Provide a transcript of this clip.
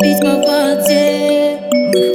Ведь мы в воде, мы